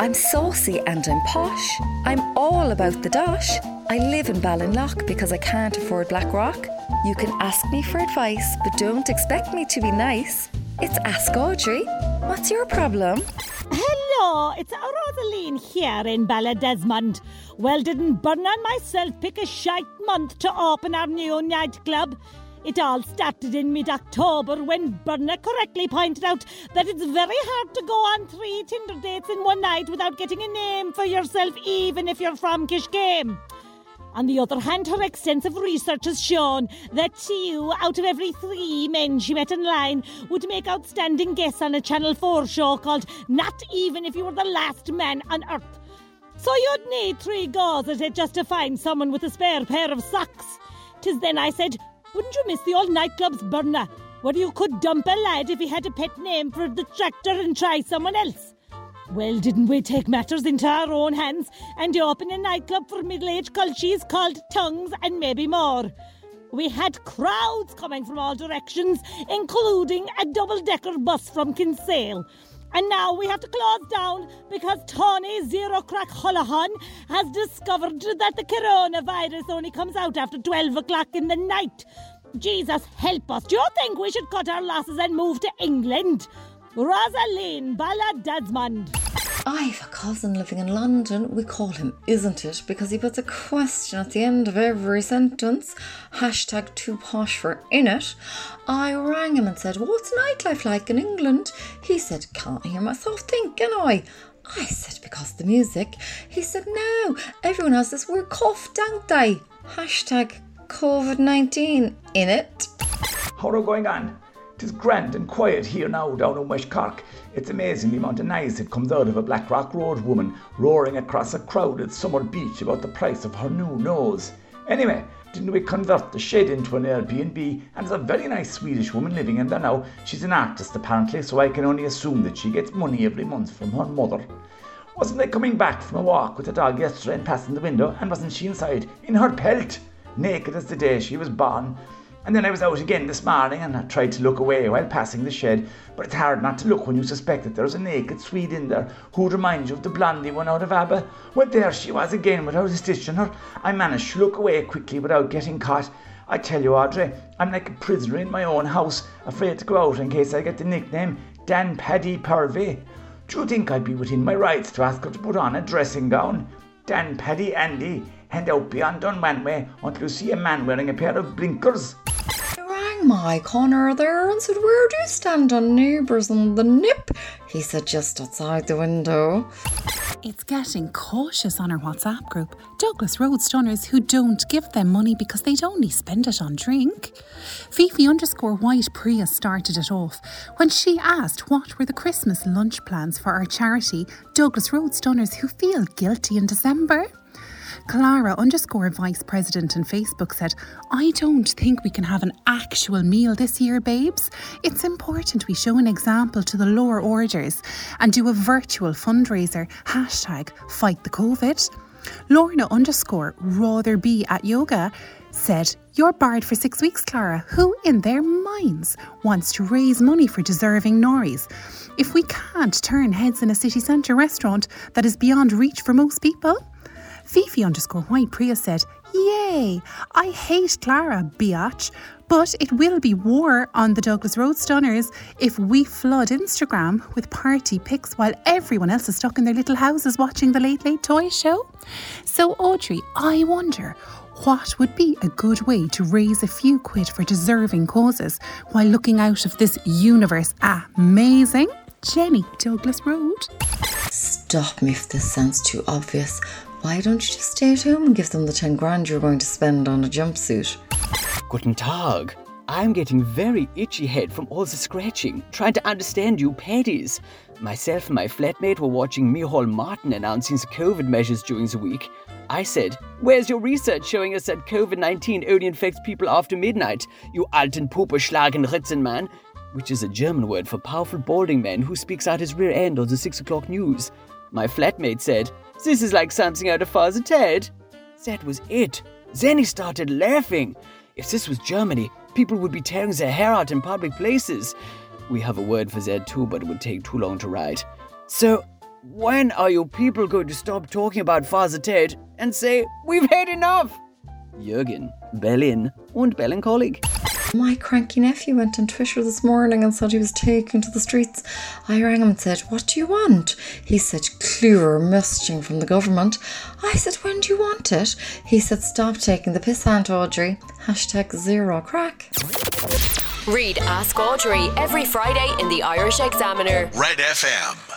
I'm saucy and I'm posh. I'm all about the dosh. I live in Ballinlough because I can't afford Blackrock. You can ask me for advice, but don't expect me to be nice. It's Ask Audrey. What's your problem? Hello, it's Rosealeen here in Desmond. Well, didn't Berna and myself pick a shite month to open our new nightclub? It all started in mid October when Berna correctly pointed out that it's very hard to go on three Tinder dates in one night without getting a name for yourself, even if you're from Kiskeam. On the other hand, her extensive research has shown that two out of every three men she met online would make outstanding guests on a Channel 4 show called Not Even If You Were the Last Man on Earth. So you'd need three goes at it just to find someone with a spare pair of socks. Tis then I said, wouldn't you miss the old nightclub's Berna, where you could dump a lad if he had a pet name for the tractor and try someone else? Well, didn't we take matters into our own hands and open a nightclub for middle aged cultures called Tongues and maybe more? We had crowds coming from all directions, including a double decker bus from Kinsale. And now we have to close down because Tony Zero Crack Holohan has discovered that the coronavirus only comes out after 12 o'clock in the night. Jesus help us. Do you think we should cut our losses and move to England? Rosealeen Ballydesmond. I've a cousin living in London. We call him Isn't It because he puts a question at the end of every sentence. Hashtag too posh for in it. I rang him and said, What's nightlife like in England? He said, Can't hear myself think, can I? I said, Because the music. He said, No, everyone has this weird cough, don't they? Hashtag COVID 19 in it. How are going on? Tis grand and quiet here now down in West Cork. It's amazing the amount of noise that comes out of a Blackrock Road woman roaring across a crowded summer beach about the price of her new nose. Anyway, didn't we convert the shed into an Airbnb? And there's a very nice Swedish woman living in there now. She's an artist apparently, so I can only assume that she gets money every month from her mother. Wasn't they coming back from a walk with the dog yesterday and passing the window? And wasn't she inside in her pelt, naked as the day she was born? And then I was out again this morning and I tried to look away while passing the shed, but it's hard not to look when you suspect that there's a naked Swede in there who'd remind you of the blondie one out of ABBA. Well, there she was again without a stitch in her. I managed to look away quickly without getting caught. I tell you, Audrey, I'm like a prisoner in my own house, afraid to go out in case I get the nickname Dan Paddy Purvey. Do you think I'd be within my rights to ask her to put on a dressing gown? Dan Paddy Andy, hand out beyond Dunmanway until you see a man wearing a pair of blinkers my Connor there and said, Where do you stand on neighbours on the nip? He said, Just outside the window. It's getting cautious on our WhatsApp group. Douglas Road Stunners who don't give them money because they'd only spend it on drink. Fifi underscore White Priya started it off when she asked what were the Christmas lunch plans for our charity, Douglas Road Stunners who feel guilty in December. Clara underscore vice president on Facebook said, I don't think we can have an actual meal this year, babes. It's important we show an example to the lower orders and do a virtual fundraiser. Hashtag fight the COVID. Lorna underscore rather be at yoga said, You're barred for six weeks, Clara. Who in their minds wants to raise money for deserving Norries? If we can't turn heads in a city centre restaurant that is beyond reach for most people, Fifi underscore White Priya said, Yay! I hate Clara, biatch, but it will be war on the Douglas Road Stunners if we flood Instagram with party pics while everyone else is stuck in their little houses watching the Late Late Toy Show. So, Audrey, I wonder what would be a good way to raise a few quid for deserving causes while looking out of this universe? Amazing! Jenny Douglas Road. Stop me if this sounds too obvious, why don't you just stay at home and give them the 10 grand you're going to spend on a jumpsuit? Guten Tag. I'm getting very itchy head from all the scratching, trying to understand you paddies. Myself and my flatmate were watching Micheál Martin announcing the COVID measures during the week. I said, Where's your research showing us that COVID 19 only infects people after midnight, you alten Puppe schlagen Ritzenmann? Which is a German word for powerful balding man who speaks out his rear end on the 6 o'clock news. My flatmate said, this is like something out of Father Ted. That was it. Then he started laughing. If this was Germany, people would be tearing their hair out in public places. We have a word for that too, but it would take too long to write. So, When are you people going to stop talking about Father Ted and say, We've had enough? Jürgen, Berlin und Ballincollig. My cranky nephew went on Twitter this morning and said he was taken to the streets. I rang him and said, What do you want? He said, Clearer messaging from the government. I said, When do you want it? He said, Stop taking the piss, Aunt Audrey. Hashtag zero crack. Read Ask Audrey every Friday in the Irish Examiner. Red FM.